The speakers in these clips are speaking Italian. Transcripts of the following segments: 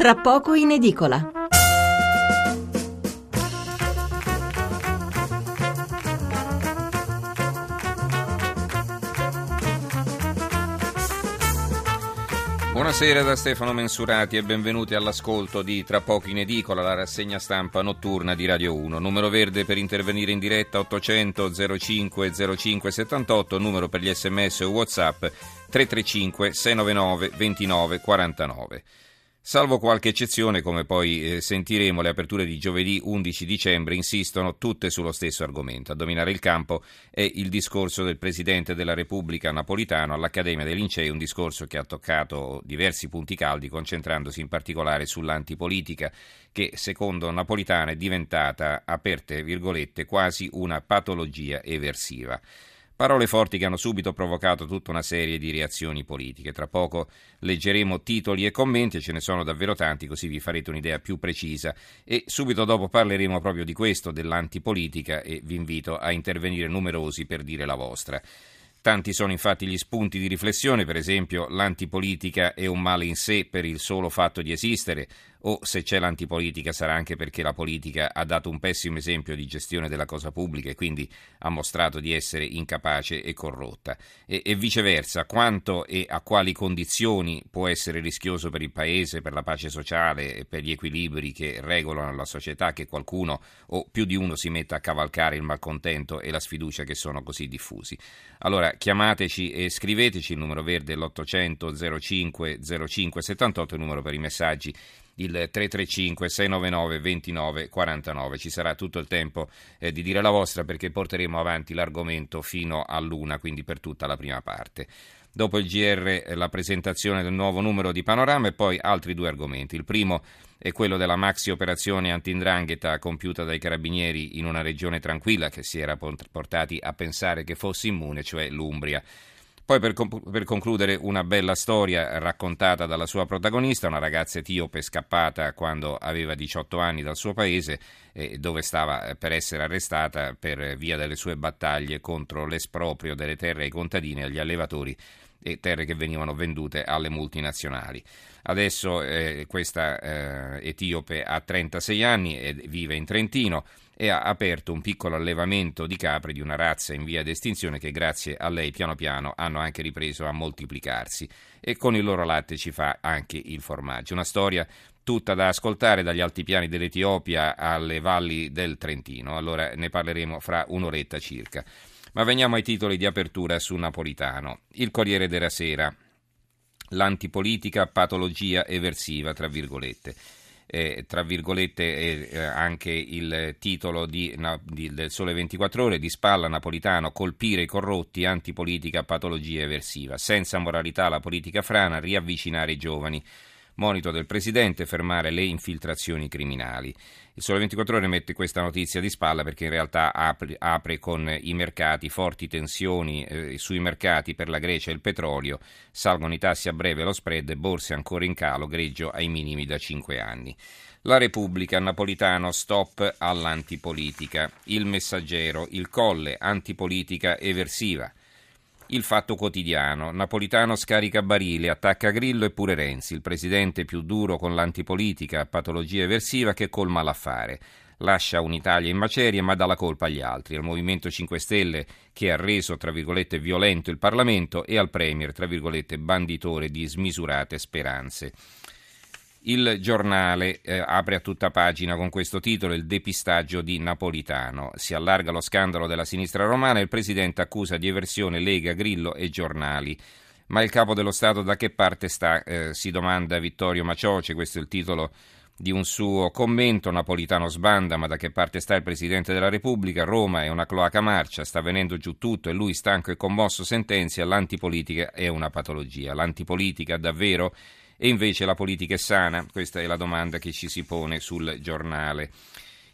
tra poco in edicola. Buonasera da Stefano Mensurati e benvenuti all'ascolto di Tra poco in edicola, la rassegna stampa notturna di Radio 1. Numero verde per intervenire in diretta 800 05 05 78, numero per gli sms o whatsapp 335 699 29 49. Salvo qualche eccezione, come poi eh, sentiremo, le aperture di giovedì 11 dicembre insistono tutte sullo stesso argomento. A dominare il campo è il discorso del Presidente della Repubblica Napolitano all'Accademia dei Lincei, un discorso che ha toccato diversi punti caldi, concentrandosi in particolare sull'antipolitica, che secondo Napolitano è diventata, aperte virgolette, quasi una patologia eversiva. Parole forti che hanno subito provocato tutta una serie di reazioni politiche. Tra poco leggeremo titoli e commenti, e ce ne sono davvero tanti, così vi farete un'idea più precisa. E subito dopo parleremo proprio di questo, dell'antipolitica, e vi invito a intervenire numerosi per dire la vostra. Tanti sono infatti gli spunti di riflessione, per esempio l'antipolitica è un male in sé per il solo fatto di esistere, o se c'è l'antipolitica sarà anche perché la politica ha dato un pessimo esempio di gestione della cosa pubblica e quindi ha mostrato di essere incapace e corrotta. E, e viceversa, quanto e a quali condizioni può essere rischioso per il Paese, per la pace sociale e per gli equilibri che regolano la società che qualcuno o più di uno si metta a cavalcare il malcontento e la sfiducia che sono così diffusi. Allora chiamateci e scriveteci il numero verde l'800 05 05 78, il numero per i messaggi il 335 699 29 49. Ci sarà tutto il tempo eh, di dire la vostra perché porteremo avanti l'argomento fino all'una, quindi per tutta la prima parte. Dopo il GR eh, la presentazione del nuovo numero di Panorama e poi altri due argomenti. Il primo è quello della maxi operazione antindrangheta compiuta dai carabinieri in una regione tranquilla che si era portati a pensare che fosse immune, cioè l'Umbria. Poi per, per, concludere una bella storia raccontata dalla sua protagonista, una ragazza etiope scappata quando aveva 18 anni dal suo paese eh, dove stava eh, per essere arrestata per via delle sue battaglie contro l'esproprio delle terre ai contadini e agli allevatori e terre che venivano vendute alle multinazionali. Adesso eh, questa eh, etiope ha 36 anni e vive in Trentino e ha aperto un piccolo allevamento di capre di una razza in via d'estinzione che grazie a lei piano piano hanno anche ripreso a moltiplicarsi e con il loro latte ci fa anche il formaggio. Una storia tutta da ascoltare dagli altipiani dell'Etiopia alle valli del Trentino. Allora ne parleremo fra un'oretta circa. Ma veniamo ai titoli di apertura su Napolitano. Il Corriere della Sera. L'antipolitica patologia eversiva, tra virgolette eh, tra virgolette eh, anche il titolo di, di, del Sole 24 Ore, di spalla Napolitano, colpire i corrotti, antipolitica, patologia eversiva, senza moralità la politica frana, riavvicinare i giovani. Monito del Presidente, fermare le infiltrazioni criminali. Il Sole 24 Ore mette questa notizia di spalla perché in realtà apre, apre con i mercati, forti tensioni eh, sui mercati per la Grecia e il petrolio, salgono i tassi a breve lo spread, borse ancora in calo, greggio ai minimi da 5 anni. La Repubblica, Napolitano, stop all'antipolitica. Il Messaggero, il Colle, antipolitica eversiva. Il Fatto Quotidiano. Napolitano scarica Barile, attacca Grillo e pure Renzi, il presidente più duro con l'antipolitica, patologia eversiva che colma l'affare. Lascia un'Italia in macerie ma dà la colpa agli altri, al Movimento 5 Stelle che ha reso, tra virgolette, violento il Parlamento e al Premier, tra virgolette, banditore di smisurate speranze. Il giornale eh, apre a tutta pagina con questo titolo Il depistaggio di Napolitano. Si allarga lo scandalo della sinistra romana e il presidente accusa di eversione Lega, Grillo e giornali. Ma il capo dello Stato da che parte sta? Eh, si domanda Vittorio Macioce, questo è il titolo di un suo commento. Napolitano sbanda, ma da che parte sta il Presidente della Repubblica? Roma è una cloaca marcia, sta venendo giù tutto e lui, stanco e commosso, sentenzia l'antipolitica è una patologia. L'antipolitica davvero e invece la politica è sana? Questa è la domanda che ci si pone sul giornale.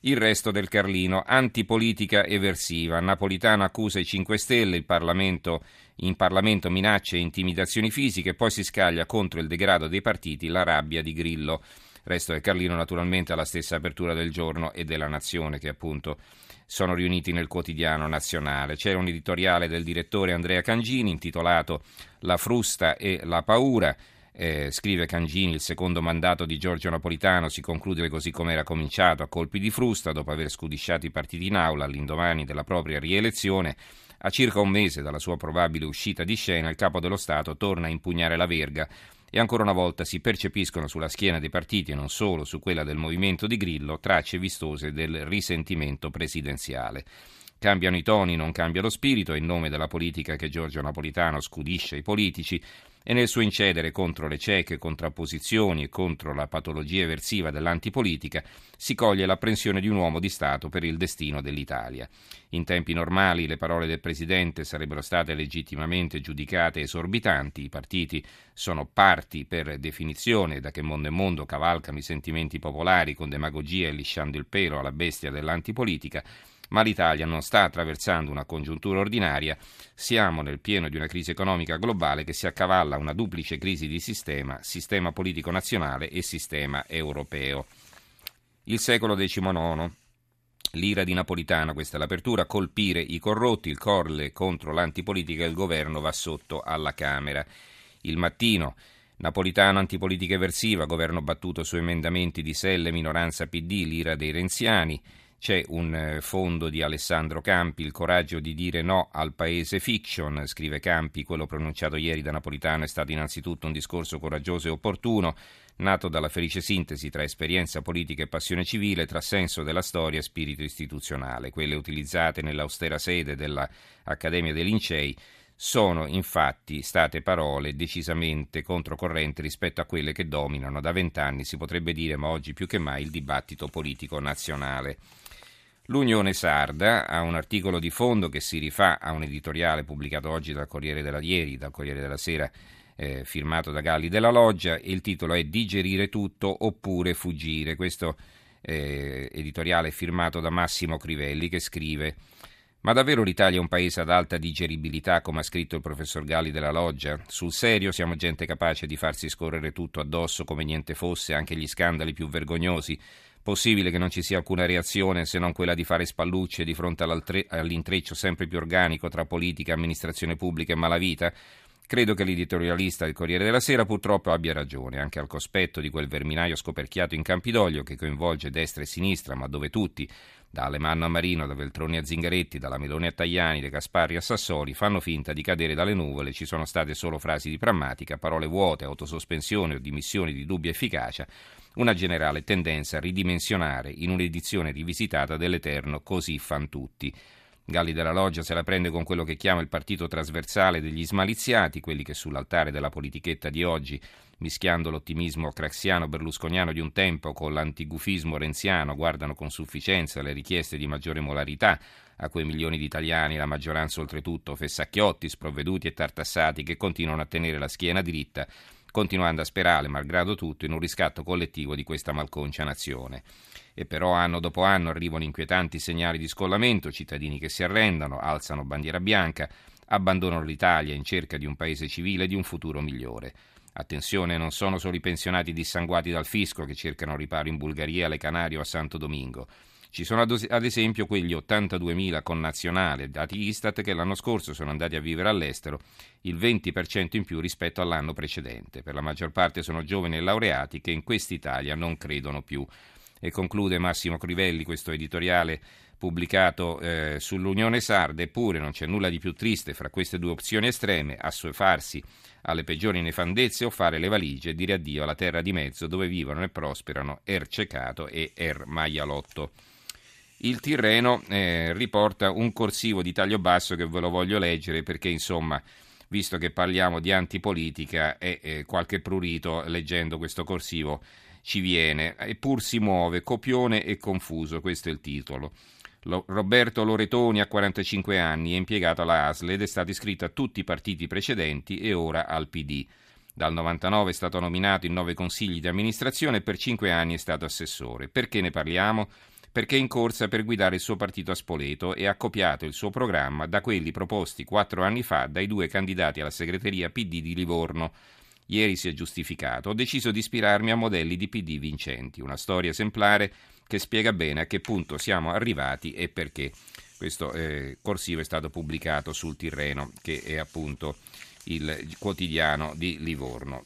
Il resto del Carlino, antipolitica eversiva. Napolitano accusa i 5 Stelle, Parlamento, in Parlamento minacce e intimidazioni fisiche, poi si scaglia contro il degrado dei partiti, la rabbia di Grillo. Il resto del Carlino naturalmente ha la stessa apertura del giorno e della Nazione che appunto sono riuniti nel quotidiano nazionale. C'è un editoriale del direttore Andrea Cangini intitolato La frusta e la paura Eh, scrive Cangini, il secondo mandato di Giorgio Napolitano si conclude così come era cominciato, a colpi di frusta, dopo aver scudisciato i partiti in aula all'indomani della propria rielezione. A circa un mese dalla sua probabile uscita di scena, il capo dello Stato torna a impugnare la verga e ancora una volta si percepiscono sulla schiena dei partiti e non solo su quella del movimento di Grillo tracce vistose del risentimento presidenziale. Cambiano i toni, non cambia lo spirito, è in nome della politica che Giorgio Napolitano scudisce i politici e nel suo incedere contro le cieche contrapposizioni e contro la patologia eversiva dell'antipolitica si coglie l'apprensione di un uomo di Stato per il destino dell'Italia. In tempi normali le parole del Presidente sarebbero state legittimamente giudicate esorbitanti, i partiti sono parti per definizione da che mondo e mondo cavalcano i sentimenti popolari con demagogia e lisciando il pelo alla bestia dell'antipolitica, ma l'Italia non sta attraversando una congiuntura ordinaria, siamo nel pieno di una crisi economica globale che si accavalla una duplice crisi di sistema, sistema politico nazionale e sistema europeo. Il secolo XIX. L'ira di Napolitano, questa è l'apertura, colpire i corrotti, il corle contro l'antipolitica e il governo va sotto alla Camera. Il mattino, Napolitano antipolitica eversiva, governo battuto su emendamenti di Selle, minoranza PD, l'ira dei renziani. C'è un eh, fondo di Alessandro Campi, il coraggio di dire no al paese fiction, scrive Campi, quello pronunciato ieri da Napolitano è stato innanzitutto un discorso coraggioso e opportuno, nato dalla felice sintesi tra esperienza politica e passione civile, tra senso della storia e spirito istituzionale. Quelle utilizzate nell'austera sede dell'Accademia dei Lincei sono infatti state parole decisamente controcorrenti rispetto a quelle che dominano da vent'anni, si potrebbe dire, ma oggi più che mai, il dibattito politico nazionale. L'Unione Sarda ha un articolo di fondo che si rifà a un editoriale pubblicato oggi dal Corriere della Ieri, dal Corriere della Sera, eh, firmato da Galli della Loggia, il titolo è Digerire tutto oppure fuggire. Questo eh, editoriale è firmato da Massimo Crivelli che scrive ma davvero l'Italia è un paese ad alta digeribilità, come ha scritto il professor Galli della Loggia? Sul serio siamo gente capace di farsi scorrere tutto addosso come niente fosse, anche gli scandali più vergognosi? Possibile che non ci sia alcuna reazione se non quella di fare spallucce di fronte all'intreccio sempre più organico tra politica, amministrazione pubblica e malavita? Credo che l'editorialista del Corriere della Sera purtroppo abbia ragione, anche al cospetto di quel verminaio scoperchiato in Campidoglio che coinvolge destra e sinistra, ma dove tutti, da Alemanno a Marino, da Veltroni a Zingaretti, dalla Meloni a Tajani, da Gasparri a Sassoli, fanno finta di cadere dalle nuvole, ci sono state solo frasi di prammatica, parole vuote, autosospensione o dimissioni di dubbia efficacia, una generale tendenza a ridimensionare in un'edizione rivisitata dell'Eterno così fan tutti. Galli della Loggia se la prende con quello che chiama il partito trasversale degli smaliziati, quelli che sull'altare della politichetta di oggi, mischiando l'ottimismo craxiano-berlusconiano di un tempo con l'antigufismo renziano, guardano con sufficienza le richieste di maggiore moralità a quei milioni di italiani, la maggioranza oltretutto fessacchiotti, sprovveduti e tartassati, che continuano a tenere la schiena dritta, continuando a sperare, malgrado tutto, in un riscatto collettivo di questa malconcia nazione e però anno dopo anno arrivano inquietanti segnali di scollamento, cittadini che si arrendono, alzano bandiera bianca, abbandonano l'Italia in cerca di un paese civile e di un futuro migliore. Attenzione, non sono solo i pensionati dissanguati dal fisco che cercano riparo in Bulgaria, alle Canarie o a Santo Domingo. Ci sono ad esempio quegli 82.000 connazionali, dati Istat, che l'anno scorso sono andati a vivere all'estero, il 20% in più rispetto all'anno precedente. Per la maggior parte sono giovani e laureati che in quest'Italia non credono più. E conclude Massimo Crivelli questo editoriale pubblicato eh, sull'Unione Sarda, eppure non c'è nulla di più triste fra queste due opzioni estreme, assuefarsi alle peggiori nefandezze o fare le valigie e dire addio alla terra di mezzo dove vivono e prosperano Er Cecato e Er Maialotto. Il Tirreno eh, riporta un corsivo di taglio basso che ve lo voglio leggere perché insomma visto che parliamo di antipolitica e eh, qualche prurito leggendo questo corsivo ci viene, eppur si muove, copione e confuso, questo è il titolo. Lo, Roberto Loretoni ha 45 anni, è impiegato alla ASL ed è stato iscritto a tutti i partiti precedenti e ora al PD. Dal 99 è stato nominato in nove consigli di amministrazione e per cinque anni è stato assessore. Perché ne parliamo? Perché è in corsa per guidare il suo partito a Spoleto e ha copiato il suo programma da quelli proposti quattro anni fa dai due candidati alla segreteria PD di Livorno. Ieri si è giustificato. Ho deciso di ispirarmi a modelli di PD vincenti, una storia esemplare che spiega bene a che punto siamo arrivati e perché. Questo eh, corsivo è stato pubblicato sul Tirreno, che è appunto il quotidiano di Livorno.